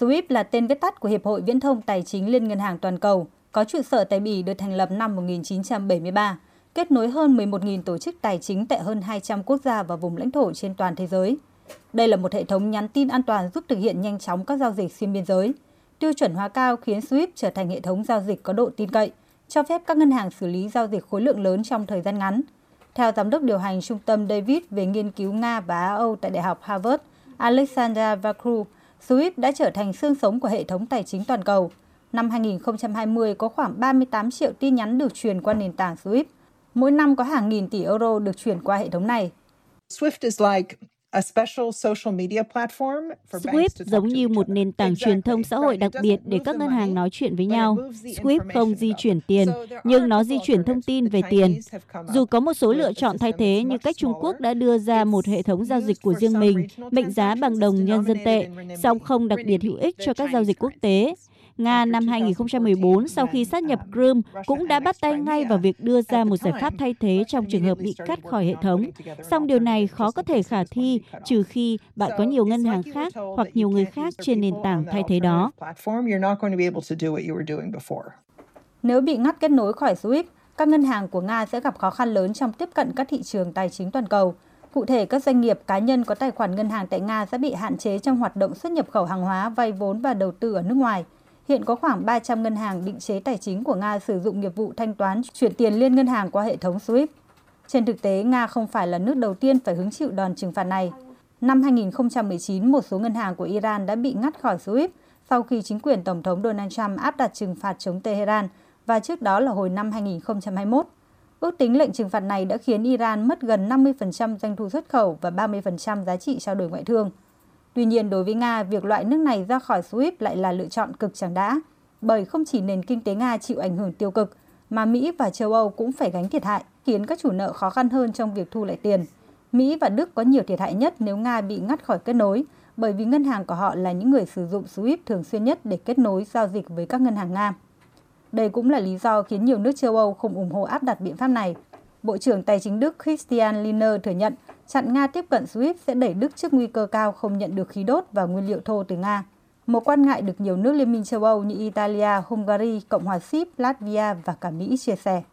SWIFT là tên viết tắt của Hiệp hội Viễn thông Tài chính Liên ngân hàng toàn cầu, có trụ sở tại Bỉ được thành lập năm 1973, kết nối hơn 11.000 tổ chức tài chính tại hơn 200 quốc gia và vùng lãnh thổ trên toàn thế giới. Đây là một hệ thống nhắn tin an toàn giúp thực hiện nhanh chóng các giao dịch xuyên biên giới. Tiêu chuẩn hóa cao khiến SWIFT trở thành hệ thống giao dịch có độ tin cậy, cho phép các ngân hàng xử lý giao dịch khối lượng lớn trong thời gian ngắn. Theo giám đốc điều hành trung tâm David về nghiên cứu Nga và Á Âu tại Đại học Harvard, Alexandra Vakru, SWIFT đã trở thành xương sống của hệ thống tài chính toàn cầu. Năm 2020 có khoảng 38 triệu tin nhắn được truyền qua nền tảng SWIFT. Mỗi năm có hàng nghìn tỷ euro được chuyển qua hệ thống này. SWIFT is like Swift giống như một nền tảng truyền thông xã hội đặc biệt để các ngân hàng nói chuyện với nhau. Swift không di chuyển tiền, nhưng nó di chuyển thông tin về tiền. Dù có một số lựa chọn thay thế như cách Trung Quốc đã đưa ra một hệ thống giao dịch của riêng mình, mệnh giá bằng đồng nhân dân tệ, song không đặc biệt hữu ích cho các giao dịch quốc tế. Nga năm 2014 sau khi sát nhập Crimea cũng đã bắt tay ngay vào việc đưa ra một giải pháp thay thế trong trường hợp bị cắt khỏi hệ thống. Song điều này khó có thể khả thi trừ khi bạn có nhiều ngân hàng khác hoặc nhiều người khác trên nền tảng thay thế đó. Nếu bị ngắt kết nối khỏi SWIFT, các ngân hàng của Nga sẽ gặp khó khăn lớn trong tiếp cận các thị trường tài chính toàn cầu. Cụ thể, các doanh nghiệp cá nhân có tài khoản ngân hàng tại Nga sẽ bị hạn chế trong hoạt động xuất nhập khẩu hàng hóa, vay vốn và đầu tư ở nước ngoài. Hiện có khoảng 300 ngân hàng định chế tài chính của Nga sử dụng nghiệp vụ thanh toán chuyển tiền liên ngân hàng qua hệ thống SWIFT. Trên thực tế, Nga không phải là nước đầu tiên phải hứng chịu đòn trừng phạt này. Năm 2019, một số ngân hàng của Iran đã bị ngắt khỏi SWIFT sau khi chính quyền Tổng thống Donald Trump áp đặt trừng phạt chống Tehran và trước đó là hồi năm 2021. Ước tính lệnh trừng phạt này đã khiến Iran mất gần 50% doanh thu xuất khẩu và 30% giá trị trao đổi ngoại thương. Tuy nhiên, đối với Nga, việc loại nước này ra khỏi SWIFT lại là lựa chọn cực chẳng đã, bởi không chỉ nền kinh tế Nga chịu ảnh hưởng tiêu cực, mà Mỹ và châu Âu cũng phải gánh thiệt hại, khiến các chủ nợ khó khăn hơn trong việc thu lại tiền. Mỹ và Đức có nhiều thiệt hại nhất nếu Nga bị ngắt khỏi kết nối, bởi vì ngân hàng của họ là những người sử dụng SWIFT thường xuyên nhất để kết nối giao dịch với các ngân hàng Nga. Đây cũng là lý do khiến nhiều nước châu Âu không ủng hộ áp đặt biện pháp này. Bộ trưởng Tài chính Đức Christian Lindner thừa nhận chặn Nga tiếp cận SWIFT sẽ đẩy Đức trước nguy cơ cao không nhận được khí đốt và nguyên liệu thô từ Nga. Một quan ngại được nhiều nước Liên minh châu Âu như Italia, Hungary, Cộng hòa Ship, Latvia và cả Mỹ chia sẻ.